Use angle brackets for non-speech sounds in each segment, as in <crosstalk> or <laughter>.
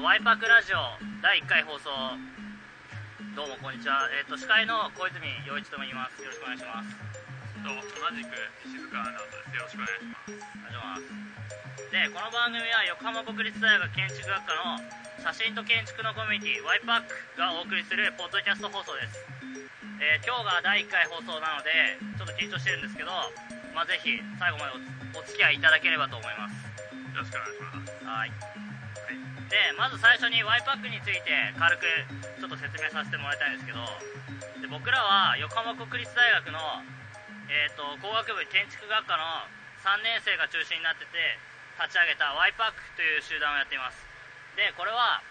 とワイパークラジオ第1回放送。どうもこんにちは、えっと司会の小泉洋一と言います。よろしくお願いします。と同じく石塚直人ですよろしくお願いします。お願いしますでこの番組は横浜国立大学建築学科の写真と建築のコミュニティワイパックがお送りするポッドキャスト放送です、えー今日が第1回放送なのでちょっと緊張してるんですけど、まあ、ぜひ最後までおお付き合いいただければと思います。よろしくお願いします。はいでまず最初に Y パックについて軽くちょっと説明させてもらいたいんですけどで僕らは横浜国立大学の、えー、と工学部建築学科の3年生が中心になってて立ち上げた Y パックという集団をやっています。でこれは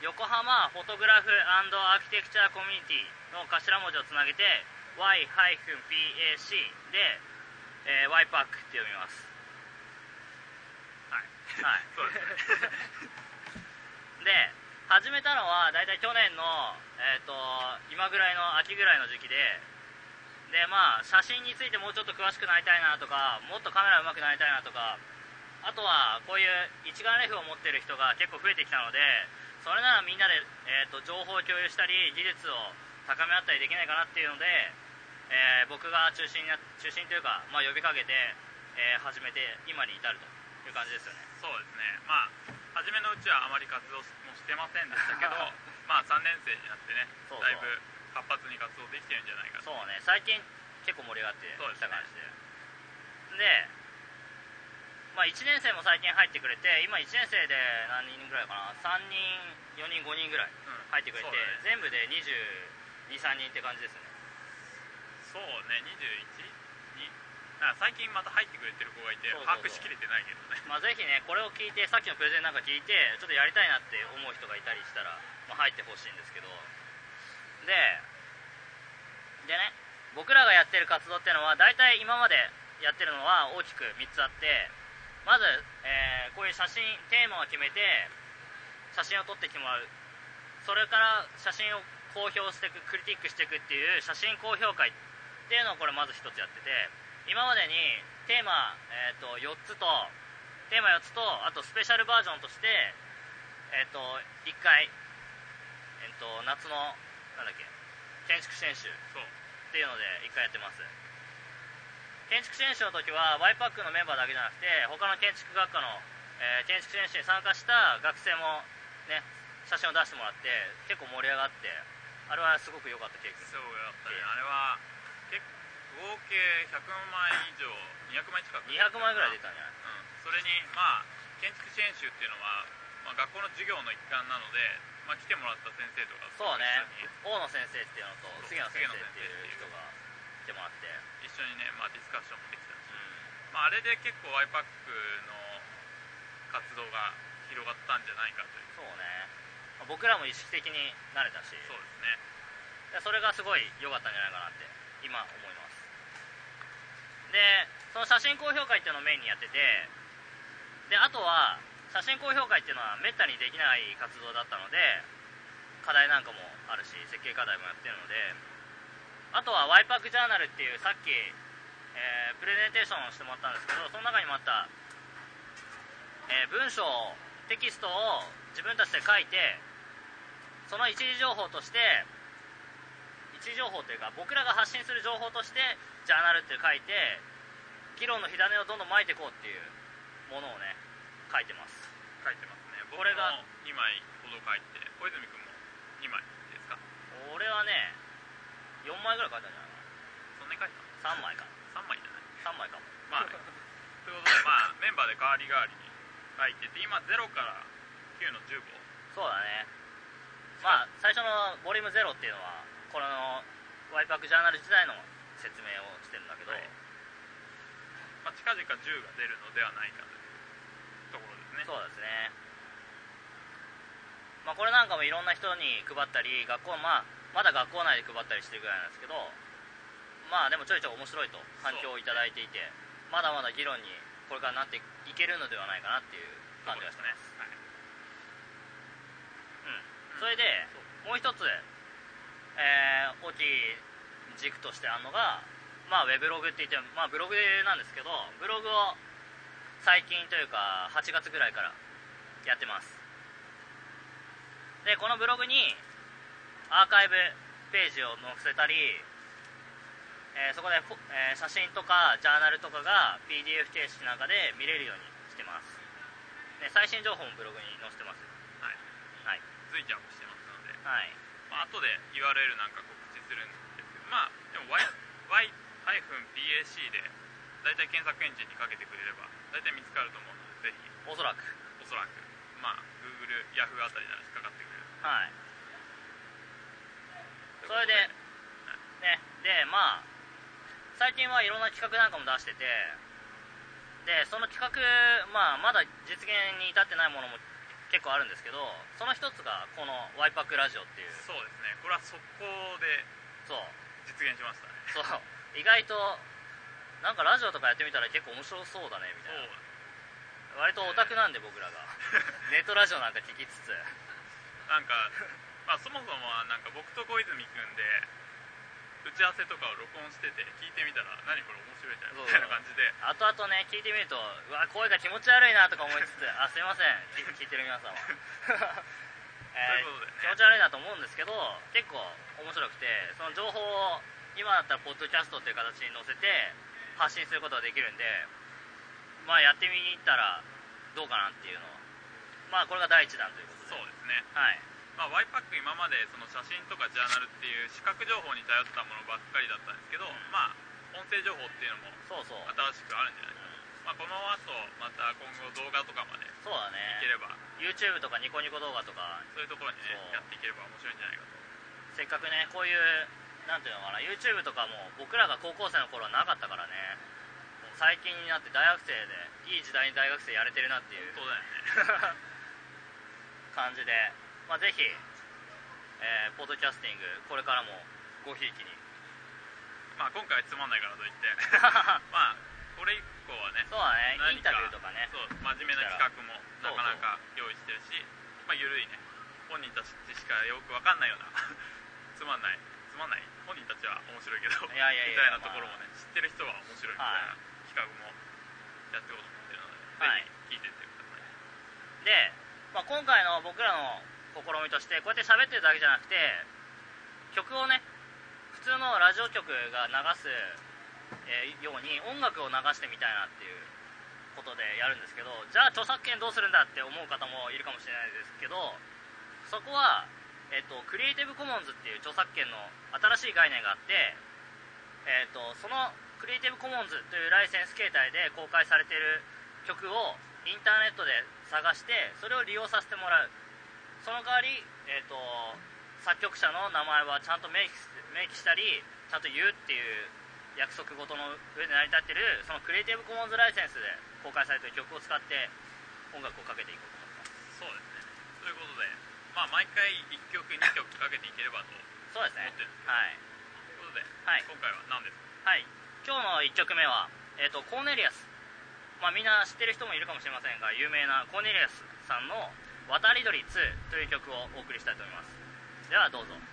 横浜フォトグラフアーキテクチャーコミュニティの頭文字をつなげて Y-PAC で、えー、Y パックって読みます。はいそうです <laughs> で始めたのは大体去年の、えー、と今ぐらいの秋ぐらいの時期ででまあ写真についてもうちょっと詳しくなりたいなとかもっとカメラ上手くなりたいなとかあとはこういう一眼レフを持ってる人が結構増えてきたのでそれならみんなで、えー、と情報を共有したり技術を高め合ったりできないかなっていうので、えー僕が中心中心というか、まあ、呼びかけて、えー始めて今に至るという感じですよね。そうですね。まあ初めのうちはあまり活動もしてませんでしたけど <laughs> まあ3年生になってねだいぶ活発に活動できてるんじゃないかと。そうね最近結構盛り上がってきた感じで。でまあ1年生も最近入ってくれて今1年生で何人ぐらいかな？3人4人5人ぐらいうん。入ってくれて、そうだね。全部で223人って感じですね。そうね21にあ最近また入ってくれてる子がいて把握しきれてないけどね。まあぜひねこれを聞いてさっきのプレゼンなんか聞いてちょっとやりたいなって思う人がいたりしたら、まあ、入ってほしいんですけど。ででね僕らがやってる活動っていうのは大体今までやってるのは大きく3つあってまず、えーこういう写真テーマを決めて写真を撮ってきてもらう。それから写真を公表していくクリティックしていくっていう写真公表会っていうのをこれまず1つやってて今までにテーマ、えー、と4つとテーマ4つとあとスペシャルバージョンとして、えー、と1回、えー、と夏のなんだっけ建築支援集っていうので1回やってます。建築支援集の時は y パックのメンバーだけじゃなくて他の建築学科の、えー建築支援集に参加した学生もね写真を出してもらって結構盛り上がってあれはすごく良かった経験。そうだったねあれは結合計100枚以上200枚近く。200枚ぐらい出たんじゃないうん、それにまあ建築支援集っていうのは、まあ、学校の授業の一環なので、まあ、来てもらった先生とかそうね。大野先生っていうのと杉野先生っていう人が来てもらって、一緒にね、まあ、ディスカッションもできたし、うまあ、あれで結構 YPAC の活動が広がったんじゃないかという。ん、そうね。まあ僕らも意識的になれたし。そうですね。でそれがすごい良かったんじゃないかなって今思でその写真公表会っていうのをメインにやっててであとは写真公表会っていうのはめったにできない活動だったので課題なんかもあるし設計課題もやってるのであとは y パークジャーナルっていうさっき、えープレゼンテーションをしてもらったんですけどその中にもあった、えー文章テキストを自分たちで書いてその一時情報として一時情報というか僕らが発信する情報としてジャーナルって書いて議論の火種をどんどん巻いていこうっていうものをね書いてます。書いてますね。僕もこれが2枚ほど書いて小泉君も2枚ですか？俺はね4枚ぐらい書いたんじゃないそんなに書いかな3枚か。た3枚じゃない？3枚かも。まあねということでまあメンバーで代わり代わりに書いてて今0から9の15そうだね。まあ最初のボリューム0っていうのはこのワイパークジャーナル時代の説明をしてるんだけど、はい。まあ、近々10が出るのではないかというところですね。そうですね。まあこれなんかもいろんな人に配ったり学校まあまだ学校内で配ったりしてるぐらいなんですけどまあでもちょいちょい面白いと反響をいただいていて、まだまだ議論にこれからなっていけるのではないかなっていう感じがしてます。はい。うん。それでもう一つ、えー大きい軸としてあるのが、まあ、ウェブログって言って、まあ、ブログなんですけどブログを最近というか8月ぐらいからやってます。でこのブログにアーカイブページを載せたり、えーそこでえー写真とかジャーナルとかが PDF 形式なんかで見れるようにしてます。で最新情報もブログに載せてます。はい。はい。随時アップしてますので、はいまあ後で URL なんか告知するんですけどまあでも Y-PAC で大体検索エンジンにかけてくれれば大体見つかると思うのでぜひ。おそらく。おそらく。まあ Google、Yahoo あたりなら引っかかってくれる。はい。それでねでまあ最近はいろんな企画なんかも出しててでその企画、まあ、まだ実現に至ってないものも結構あるんですけどその一つがこのワイパックラジオっていう。そうですね。これは速攻でそう。実現しましたね。そう。意外となんかラジオとかやってみたら結構面白そうだねみたいそうな割とオタクなんで僕らが。<laughs> ネットラジオなんか聞きつつ。なんか、まあ、そもそもはなんか僕と小泉君で打ち合わせとかを録音してて聞いてみたら何これ面白いじゃんそうみたいな感じで。後々ね聞いてみるとうわ声が気持ち悪いなとか思いつつあすいません聞聞いてる皆様 <laughs> えーね。気持ち悪いなと思うんですけど結構面白くてその情報を今だったらポッドキャストっていう形に載せて発信することができるんでまあやってみたらどうかなっていうのをまあこれが第一弾ということで。そうですね。はいまあ、ワイパック今までその写真とかジャーナルっていう視覚情報に頼ったものばっかりだったんですけど、まあ音声情報っていうのも新しくあるんじゃないか。な、まあ、この後また今後動画とかまでいそうだね。ければ。YouTube とかニコニコ動画とかそういうところにねやっていければ面白いんじゃないかと。せっかくねこういうなんていうのかな YouTube とかも僕らが高校生の頃はなかったからね。最近になって大学生でいい時代に大学生やれてるなっていうそうだよね。<laughs> 感じで、まあ、ぜひ、えーポッドキャスティングこれからもごひいきに。まあ今回はつまんないからといって。<laughs> まあこれ以降はねそうだね。何インタビューとかね。そう真面目な企画もなかなか用意してるしまあ緩いね。本人たちしかよくわかんないような <laughs> つまんない。つまんない。本人たちは面白いけどいやいやいやみたいなところもね、知ってる人は面白いみたいな企画もやっていこうと思ってるので、はい。ぜひ聞いてってください。で、まあ、今回の僕らの試みとしてこうやって喋ってるだけじゃなくて曲をね普通のラジオ局が流す、えように音楽を流してみたいなっていうことでやるんですけどじゃあ著作権どうするんだって思う方もいるかもしれないですけどそこは、えっとクリエイティブコモンズっていう著作権の新しい概念があって、えっとそのクリエイティブコモンズというライセンス形態で公開されている曲をインターネットで探してそれを利用させてもらう。その代わり、えー、と作曲者の名前はちゃんと明記す明記したりちゃんと言うっていう約束事の上で成り立ってるそのクリエイティブコモンズライセンスで公開されている曲を使って音楽をかけていこうと思ってます。そうですね。ということでまあ毎回1曲2曲かけていければとそうですね。思ってるんですはい。ということで、はい今回は何ですか？はい、今日の1曲目は、えー、とコーネリアス、まあ、みんな知ってる人もいるかもしれませんが有名なコーネリアスさんの「渡り鳥2」という曲をお送りしたいと思います。ではどうぞ。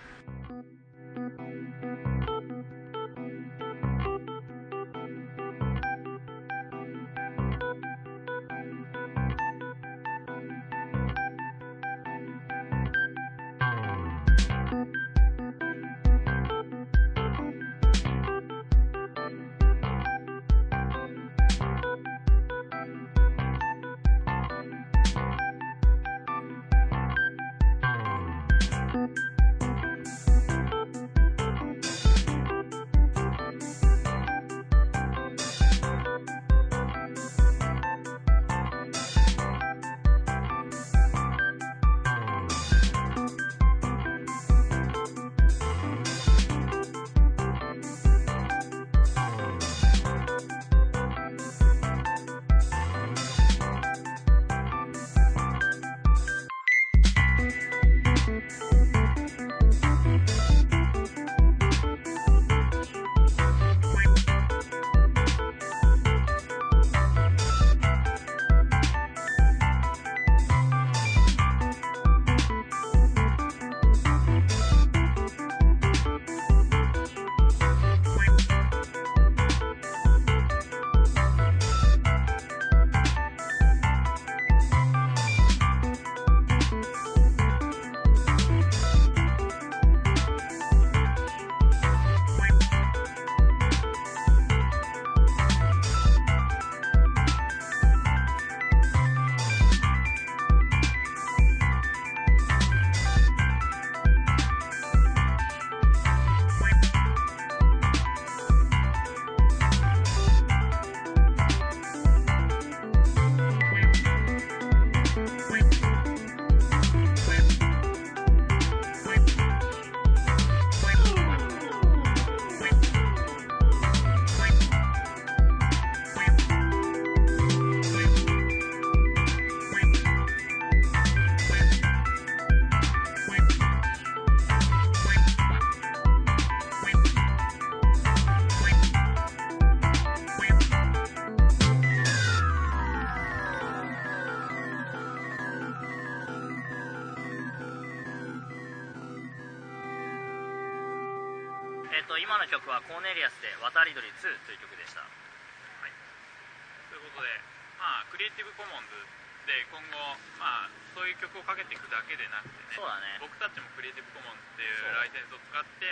ティブコモンズで今後、まあ、そういう曲をかけていくだけでなくてねそうだね。僕たちもクリエイティブコモンズっていそううライセンスを使って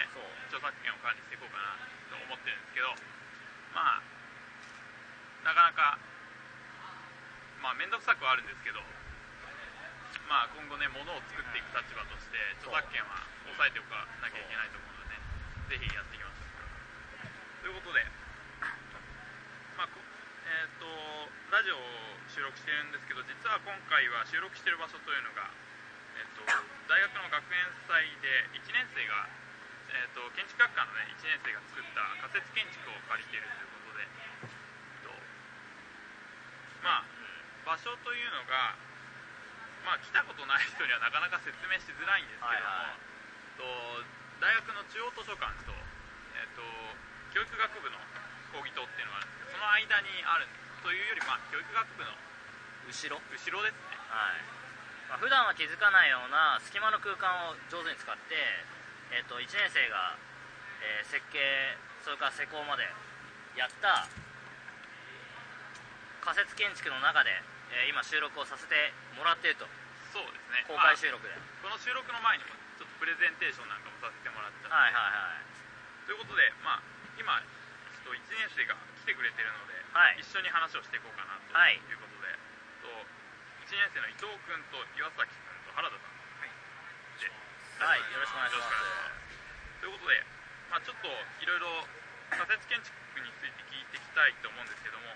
著作権を管理していこうかなと思ってるんですけどまあなかなかまあ面倒くさくはあるんですけどまあ今後ね物を作っていく立場として著作権は抑えておかなきゃいけないと思うのでねぜひやっていきましょう。ということでまあこえっ、とラジオを収録してるんですけど実は今回は収録してる場所というのが、えっと大学の学園祭で1年生が、えっと建築学科の、ね、1年生が作った仮設建築を借りているということで、えっとまあ場所というのが、まあ、来たことない人にはなかなか説明しづらいんですけども、はいはい。と大学の中央図書館と,、えっと教育学部の講義棟っていうのがあるんですけどその間にあるというより、まあ、教育学部の後ろ？後ろですね。はい、まあ、普段は気づかないような隙間の空間を上手に使って、えっと1年生が、えー設計それから施工までやった仮設建築の中で、えー今収録をさせてもらっていると。そうですね。公開収録で、まあこの収録の前にもちょっとプレゼンテーションなんかもさせてもらってたはいはいはい。ということで、まあ、今ちょっと1年生が来てくれてるので、はい。一緒に話をしていこうかなとはいいうことで、と1年生の伊藤君と岩崎君と原田さん。ではい。よろしくお願いします。ということで、まあ、ちょっといろいろ仮設建築について聞いていきたいと思うんですけども。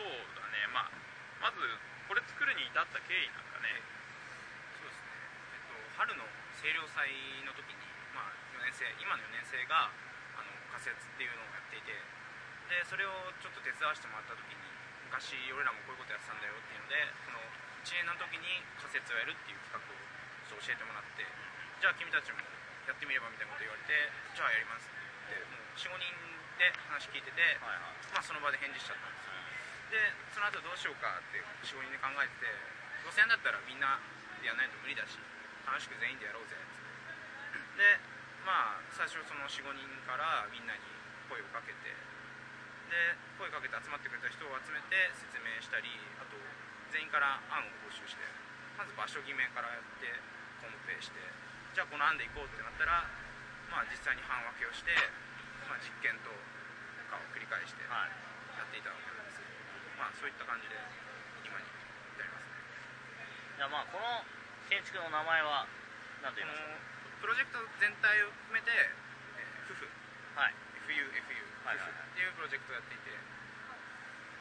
そうだね、まあ、まずこれ作るに至った経緯なんかね。そうですね、えっと、春の清涼祭の時に、まあ、4年生今の4年生があの仮設っていうのをやっていてでそれをちょっと手伝わせてもらった時に昔俺らもこういうことやってたんだよっていうのでこの1年の時に仮設をやるっていう企画をちょっと教えてもらってじゃあ君たちもやってみればみたいなこと言われてじゃあやりますって言ってもう45人で話聞いてて、まあ、その場で返事しちゃったんですよ。でその後どうしようかって45人で考えててどうせやんだったらみんなでやらないと無理だし楽しく全員でやろうぜって。でまあ最初その45人からみんなに声をかけてで声かけて集まってくれた人を集めて説明したりあと全員から案を募集してまず場所決めからやってホームペしてじゃあこの案で行こうってなったらまあ実際に班分けをして、まあ、実験とかを繰り返してやはい。っていたわけなんですけどまあそういった感じで今に至りますね。じゃあまあこの建築の名前は何と言いましょうプロジェクト全体を含めて、えー、FUFU はい。FUFU はいはいはい。っていうプロジェクトをやっていて。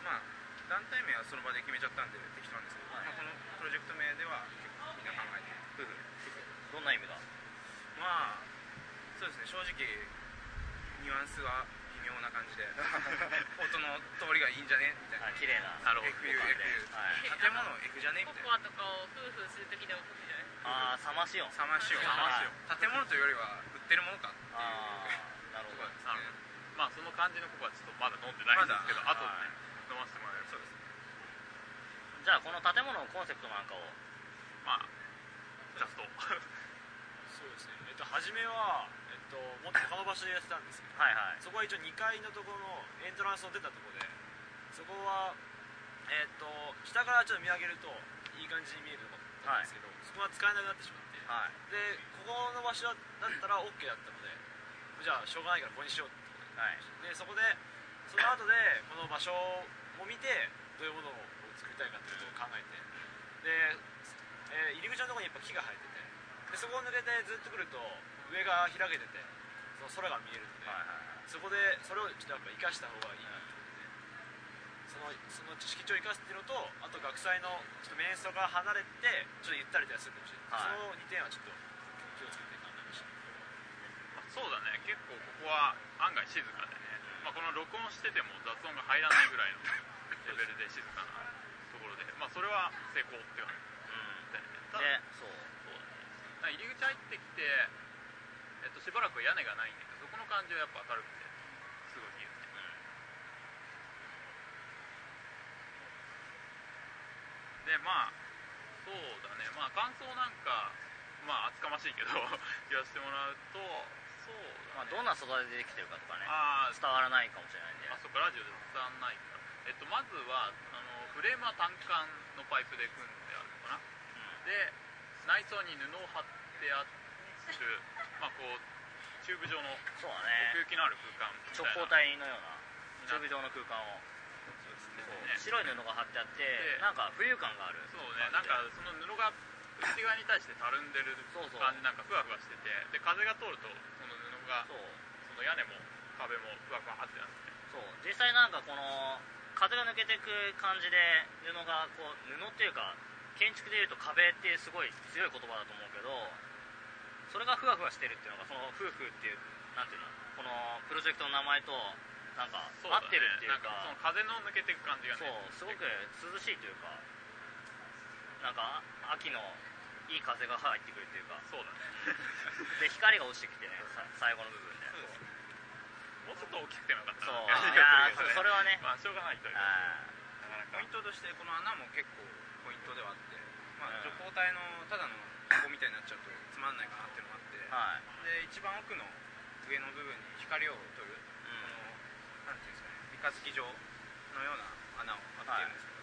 まあ団体名はその場で決めちゃったんで適当なんですけど、はい。まあ、このプロジェクト名では結構みんな考えて。どんな意味だ？まあそうですね。正直ニュアンスは微妙な感じで。<laughs> 音の通りがいいんじゃね？みたいな。はい綺麗な。なるほど。FU FU はい。建物 F じゃね？みコたいな。コアとかを夫婦するときで起こるじゃない？ああ冷まし音。冷ましよう冷ましよ建物というよりは売ってるものかっていう。ああなるほど。ところですねまあその感じのココはちょっとまだ飲んでないんですけど、まだ後でね飲ませてもらえる。そうです。じゃあこの建物のコンセプトなんかを。まあジャストそうですね、えっと、初めは、えっと、もっと他の場所でやってたんですけどはいはい。そこは一応2階のところのエントランスの出たところでそこは、えっと、下からちょっと見上げるといい感じに見えるところなんですけど、そこが使えなくなってしまって、はい。でここの場所だったら OK だったのでじゃあしょうがないからここにしようってはい。ででそこでその後でこの場所を見てどういうものを作りたいかっていうことを考えて。で、えー入り口のところにやっぱ木が生えてて。でそこを抜けてずっと来ると上が開けててその空が見えるので、はいはいそこでそれをちょっとやっぱ生かした方がいいなと思って。そのその敷地を生かすっていうのとあと学祭のちょっと面相から離れてちょっとゆったりと休んでほしい、はい。その2点はちょっと気をつけて考えました。まあそうだね。結構ここは案外静かでね、まあ、この録音してても雑音が入らないぐらいのレベルで静かなところで、まあ、それは成功って感じだよね。ただでそう。そうだね。入り口入ってきて、えっと、しばらくは屋根がないんだけどそこの感じはやっぱ明るくてすごいいいよね。でまあそうだね。まあ感想なんかまあ厚かましいけど <laughs> 言わせてもらうとまあ、どんな素材でできてるかとかね。あー。伝わらないかもしれないんで。あそっかラジオで伝わんないからえっとまずはあのフレームは単管のパイプで組んであるのかな。で内装に布を貼ってある <laughs> まあこうチューブ状のそうだね奥行きのある空間みたいな。直方体のようなチューブ状の空間を。白い布が貼ってあってでなんか浮遊感がある。そうね。なんかその布が内側に対してたるんでる感じなんかふわふわしてて。で風が通るとがそうその屋根も壁もふわふわってなって。そう実際なんかこの風が抜けていく感じで布がこう布っていうか建築でいうと壁ってすごい強い言葉だと思うけどそれがふわふわしてるっていうのがその夫婦っていうなんていうのこのプロジェクトの名前となんか合ってるっていうかなんかその風の抜けていく感じがね。そうすごく涼しいというかなんか秋のいい風が入ってくるっていうか。そうだね。<laughs> で光が落ちてきてねさ最後の部分で。もうちょっと大きくてもよかったそう。ないそそれはね。まあしょうがないという。ポイントとしてこの穴も結構ポイントではあって、まあ、うん。除光体のただの箱みたいになっちゃうとつまんないかなっていうのがあって、ーはい。で一番奥の上の部分に光を取る、このなんていうんですかね三日月状のような穴を開けてるんですけど、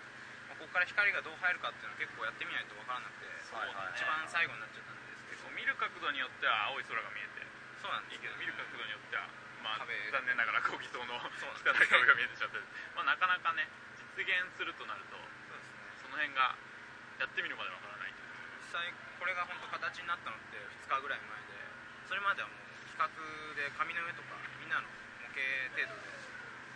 まあ、ここから光がどう入るかっていうのは結構やってみないと分からなくて、はいはい一番最後になっちゃったんですけど。見る角度によっては青い空が見えてそうなんですいいけど。見る角度によってはまあ壁。残念ながら小木層の汚い壁が見えてしまってまあなかなかね実現するとなるとそうですね。その辺がやってみるまでわからない実際これが本当形になったのって2日ぐらい前でそれまではもう企画で紙の上とかみんなの模型程度で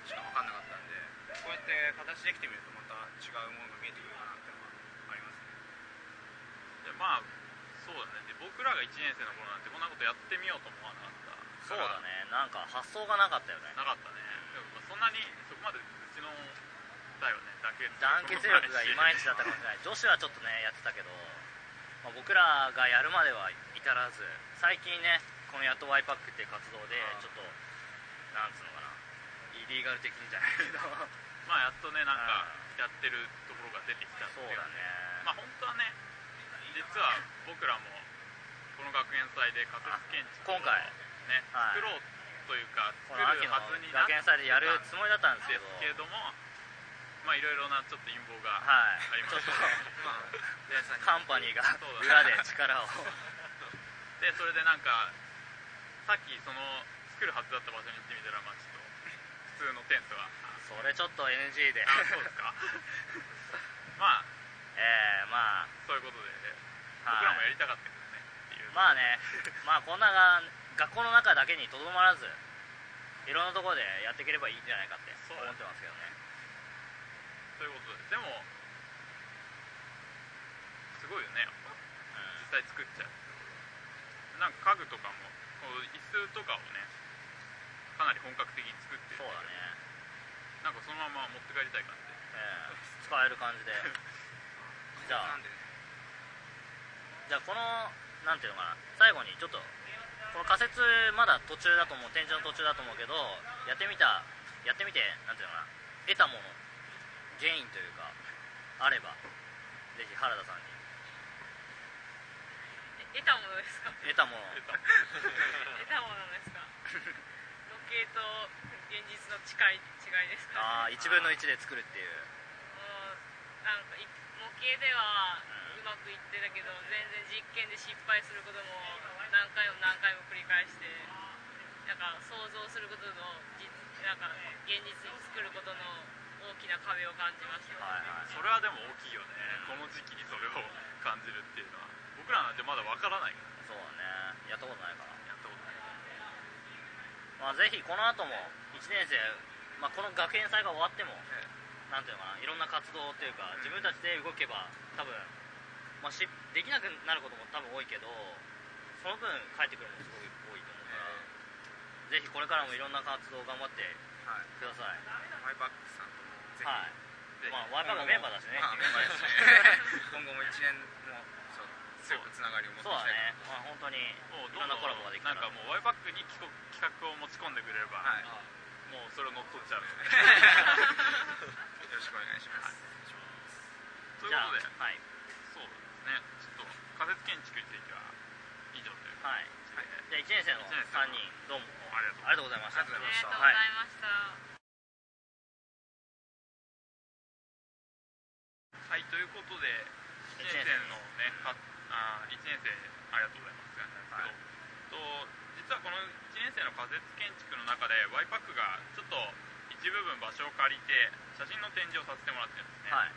しか分かんなかったんでこうやって形できてみるとまた違うものが見えてくるかなってのがありますね。でまあそうだね。で僕らが1年生の頃なんてこんなことやってみようと思わなかったそうだね。なんか発想がなかったよね。なかったね。でもまあそんなにそこまでうちのだよね。団結団結力がいまいちだったかもしれない。女子はちょっとねやってたけど、まあ、僕らがやるまでは至らず最近ねこのやっとワイパックっていう活動でうんちょっとなんつうのかな。イリーガル的にじゃないけど。<laughs> まあやっとねなんかやってるところが出てきたっていう。そうだね。まあ本当はね実は僕らもこの学園祭で仮設建築を今回。ねはい。作ろうというかこ作るはずになって学園祭でやるつもりだったんですけどけれどもまあいろいろなちょっと陰謀がはい。ありましちょったとまあ皆さんにカンパニーがそうだね。裏で力を。でそれでなんかさっきその作るはずだった場所に行ってみたらまあちょっと普通のテントがそれちょっと NG で。あそうですか。<laughs> まあ。ええまあ。そういうことではい。僕らもやりたかったけどねっていう。まあね、まあこんなが学校の中だけにとどまらず、いろんなところでやっていければいいんじゃないかってそう。思ってますけどね。ということで。でもすごいよねやっぱ。実際作っちゃうなんか家具とかもこう椅子とかをねかなり本格的に作ってるそうだね、なんかそのまま持って帰りたい感じで。ええ。使える感じで。<laughs> じゃあ。じゃあこの、なんていうのかな、最後にちょっと、この仮説まだ途中だと思う、展示の途中だと思うけど、やってみた、やってみて、なんていうのかな、得たもの、ゲインというか、あれば、ぜひ原田さんに。得たものですか？得たもの、<laughs> <laughs> 得たものですか？模型と現実の近い違いですかああ、1分の1で作るっていう。もうなんかい模型ではうまくいってたけど全然実験で失敗することも何回も何回も繰り返してなんか想像することの実なんか現実に作ることの大きな壁を感じました、はいはい。それはでも大きいよね。この時期にそれを感じるっていうのは。僕らなんてまだわからないから。そうだね。やったことないから。やったことない。まあぜひこの後も1年生、まあ、この学園祭が終わっても、なんていうのかないろんな活動っていうか自分たちで動けば多分、まあ、しできなくなることも多分多いけどその分帰ってくるのもすごい多いと思うから、ぜひこれからもいろんな活動を頑張ってはいください。マイバックさんともぜひ、はい。まあワイパーがメンバーだしね。まあメンバーですね。<laughs> 今後も1年もそう強くつながりを持ってそうだいきたいね、まあ、本当にいろんなコラボができたら。なんかもうワイパックに企画を持ち込んでくれれば、はいもうそれを乗っ取っちゃうのでよろしくお願いします、というじゃあことで。はい。そうですね。ちょっと仮設建築については以上というはい。感じで、じゃあ1年生の一年生3人どうも。ありがとうございました。ありがとうございました。ありがとうございました、はい、ということで、1年生のね、かあ1年生、ありがとうございますなんですけど、と実はこの1年生の仮設建築の中で、ワイパックがちょっと一部分場所を借りて、写真の展示をさせてもらってるんですね。はい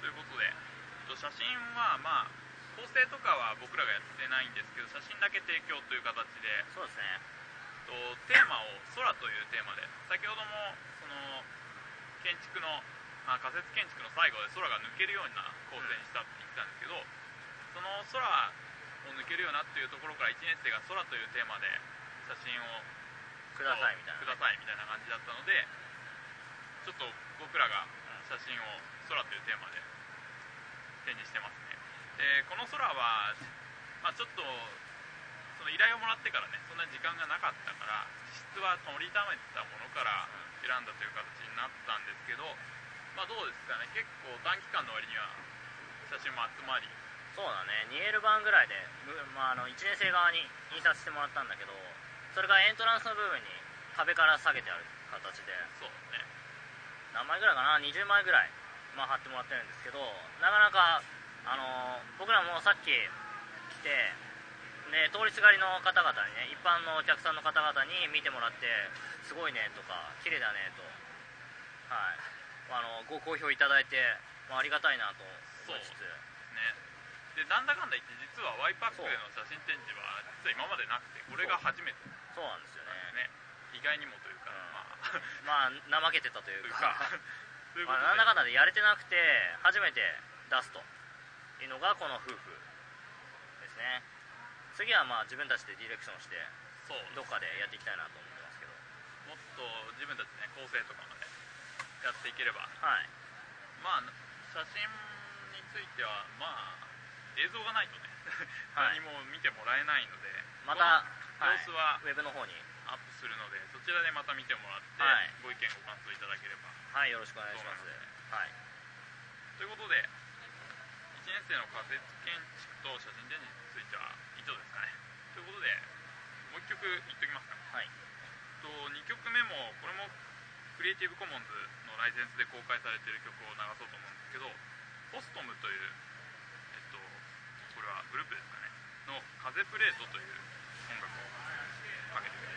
ということで、と写真は、まあ、構成とかは僕らがやってないんですけど、写真だけ提供という形で、そうですねとテーマを空というテーマで先ほどもその建築の、まあ、仮設建築の最後で空が抜けるような構成にしたって言ってたんですけどその空を抜けるようなっていうところから1年生が空というテーマで写真をくださいみたいなくださいみたいな感じだったのでちょっと僕らが写真を空というテーマで展示してますね。でこの空は、まあ、ちょっとその依頼をもらってからねそんなに時間がなかったから質は取りためたものから選んだという形になったんですけどまあどうですかね。結構短期間の割には写真も集まり。そうだね。2L 版ぐらいで、むまあ、あの1年生側に印刷してもらったんだけどそれがエントランスの部分に壁から下げてある形で。そうね。何枚ぐらいかな？20枚ぐらい、まあ、貼ってもらってるんですけどなかなか、あのー僕らもさっき来てで通りすがりの方々にね一般のお客さんの方々に見てもらってすごいねとか綺麗だねと。はい。あのご好評いただいて、まあ、ありがたいなと思いつつ。ね。でなんだかんだ言って実はワイパックでの写真展示は実は今までなくてこれが初めてそうなんですよね。ね意外にもというか、うん。まあ <laughs> まあ怠けてたというか。か。というこまあ、なんだかんだでやれてなくて初めて出すと。いうのがこの夫婦ですね。次はまあ自分たちでディレクションしてどっかでやっていきたいなと思ってますけど。もっと自分たちね構成とかまでやっていければ。はい。まあ写真についてはまあ映像がないとね、<laughs> はい。何も見てもらえないので。また、様子はウェブの方にアップするので、そちらでまた見てもらって、はい。ご意見ご感想いただければ。はいよろしくお願いします。はい。ということで1年生の仮設建築と写真展示については以上ですかね。ということでもう1曲言っときますか。はい。と2曲目もこれもクリエイティブコモンズのライセンスで公開されている曲を流そうと思うんですけどポストムというえっとこれはグループですかね。の「風プレート」という音楽をかけて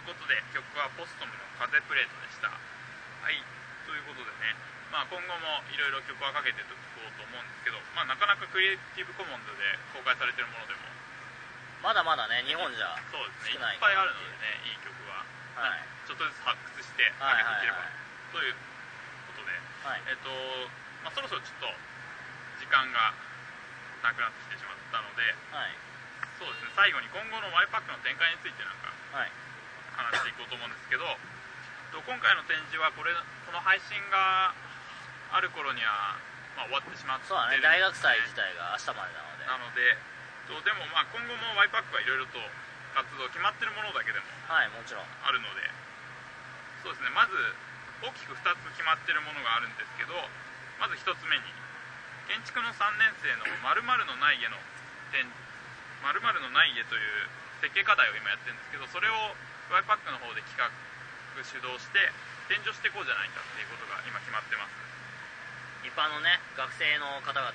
いうことで曲はポストムの「風プレート」でした。はい。ということでね。まあ今後もいろいろ曲はかけていこうと思うんですけどまあなかなかクリエイティブコモンズで公開されてるものでも。まだまだね日本じゃそうですね。いっぱいあるのでねいい曲は、はい。ちょっとずつ発掘してかはいけていければ、ということで。はい。えっと、まあ、そろそろちょっと時間がなくなってきてしまったので。はい。そうですね。最後に今後の Y パックの展開についてなんか。はい話していこうと思うんですけどと今回の展示はこれこの配信がある頃には、まあ、終わってしまってそうだね。大学祭自体が明日までなので。なのでとでもまあ今後も Y パックはいろいろと活動決まってるものだけでもはいもちろん。あるのでそうですね。まず大きく2つ決まってるものがあるんですけどまず1つ目に建築の3年生の〇〇のない家の展〇〇のない家という設計課題を今やってるんですけどそれを Y パックの方で企画主導して展示をしていこうじゃないかっていうことが今決まってます。一般のね学生の方々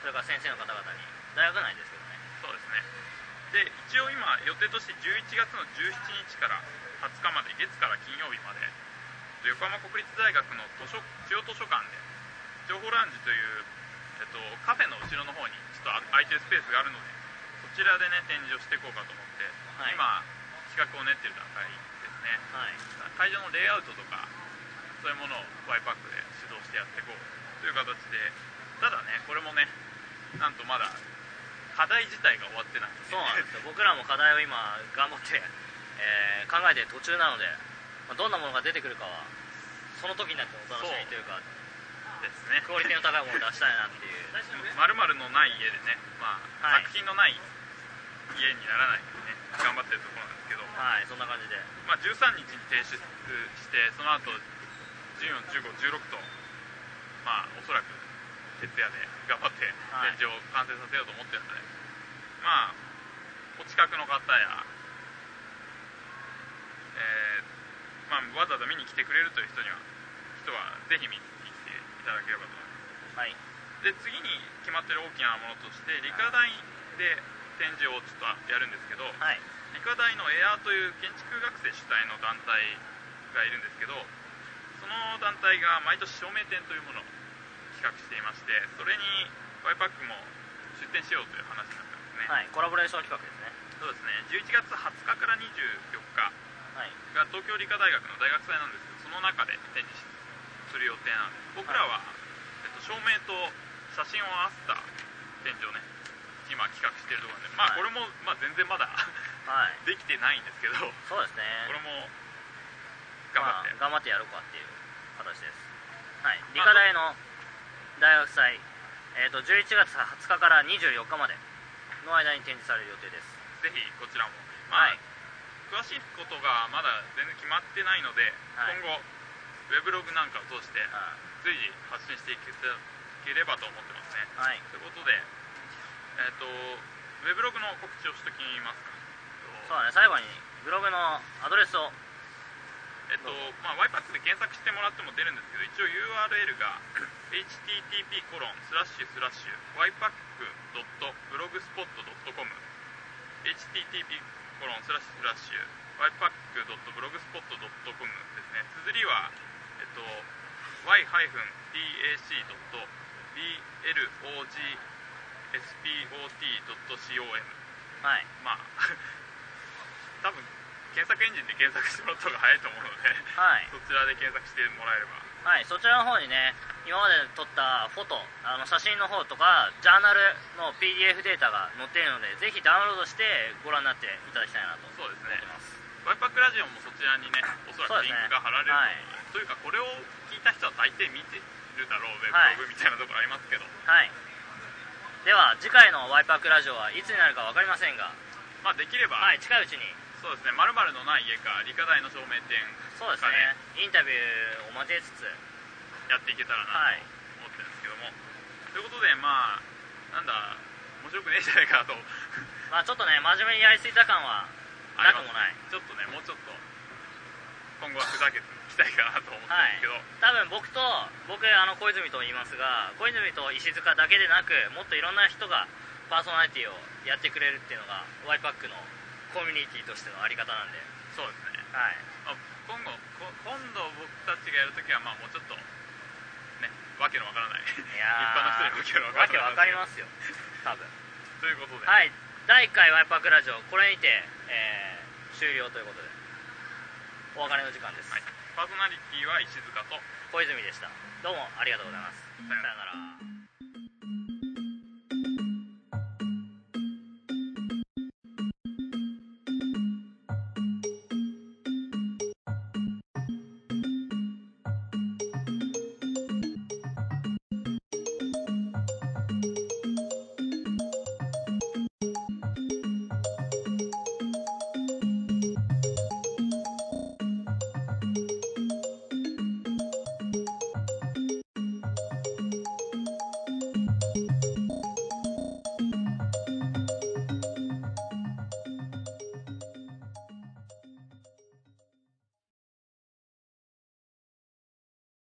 それから先生の方々に大学内ですけどね。そうですね。で一応今予定として11月の17日から20日まで月から金曜日まで横浜国立大学の図書中央図書館で情報ラウンジという、えっと、カフェの後ろの方にちょっと空いてるスペースがあるのでそちらでね展示をしていこうかと思って、はい。今企画を練ってる段階ですね。はい。会場のレイアウトとかそういうものを Y パックで指導してやっていこうという形でただねこれもねなんとまだ課題自体が終わってない。そうなんですよ。僕らも課題を今頑張って、えー考えてる途中なので、まあどんなものが出てくるかはその時になってお楽しみというかですね。クオリティの高いものを出したいなっていう。<laughs> まるのない家でね、まあはい。作品のない家にならないようにね頑張ってるところなんですけど、はいそんな感じで。まあ、13日に提出してその後141516とまあおそらく徹夜で頑張ってはい。展示を完成させようと思ってるので、まあお近くの方や、えーまあ、わざわざ見に来てくれるという人には人はぜひ見に来ていただければと思います。はい。で次に決まってる大きなものとして理科大で展示をちょっとやるんですけど、はい。理科大のエアーという建築学生主体の団体がいるんですけどその団体が毎年照明展というものを企画していましてそれに Y パックも出展しようという話になってますね、はい。コラボレーション企画ですね。そうですね。11月20日から24日はい。が東京理科大学の大学祭なんですけどその中で展示する予定なんです。僕らは、えっと、照明と写真を合わせた展示をね今企画しているところなんでまあはい。これも、まあ、全然まだはい。<laughs> できてないんですけど。こそうですね。れも頑張って、まあ頑張ってやろうかっていう形です。はい。理科大の大学祭、えー、と11月20日から24日までの間に展示される予定です。ぜひこちらも。まあ、はい。詳しいことがまだ全然決まってないので、はい。今後ウェブログなんかを通しては随時発信していければと思ってますね。い、はい、ということでえっ、とウェブログの告知をしときますか。そうだね最後にブログのアドレスを。えっとまあ、YPAC で検索してもらっても出るんですけど一応 URL が <laughs> http コロンスラッシュスラッシュ ypac.blogspot.com http コロンスラッシュスラッシュ ypac.blogspot.com ですね。綴りはえっと y-pac.blogspot.com はい。まあ <laughs> 多分検索エンジンで検索してもらった方が早いと思うのではい。そちらで検索してもらえれば。はい、そちらの方にね今まで撮ったフォトあの写真の方とかジャーナルの PDF データが載っているのでぜひダウンロードしてご覧になっていただきたいなと。そうですね。思ってます。ワイパックラジオもそちらにねおそらくリンクが貼られるのではい。というかこれを聞いた人は大抵見てるだろうウェはいブログみたいなところありますけど、はいでは次回のワイパークラジオはいつになるか分かりませんがまあできれば、はい近いうちに。そうですね。まるのない家か理科大の照明店そうですね。インタビューを交えつつやっていけたらなとはい。思ってるんですけども、ということでまあなんだ面白くねえじゃないかなと。<laughs> まあちょっとね真面目にやりすぎた感はなくもない。ちょっとねもうちょっと今後はふざけて。いきたいかなと思ってるんですけど、多分僕と僕あの小泉と言いますが小泉と石塚だけでなくもっといろんな人がパーソナリティをやってくれるっていうのがワイパックのコミュニティとしてのあり方なんで。そうですね。はい。まあ、今後こ今度僕たちがやるときはまあもうちょっとねわけのわからない。一いや般の人にわけのわからない。わけわかりますよ。多分。ということで、はい。第1回ワイパークラジオこれにて、えー終了ということで。お別れの時間です、はいパーソナリティは石塚と小泉でした。どうもありがとうございます。さよなら。さよなら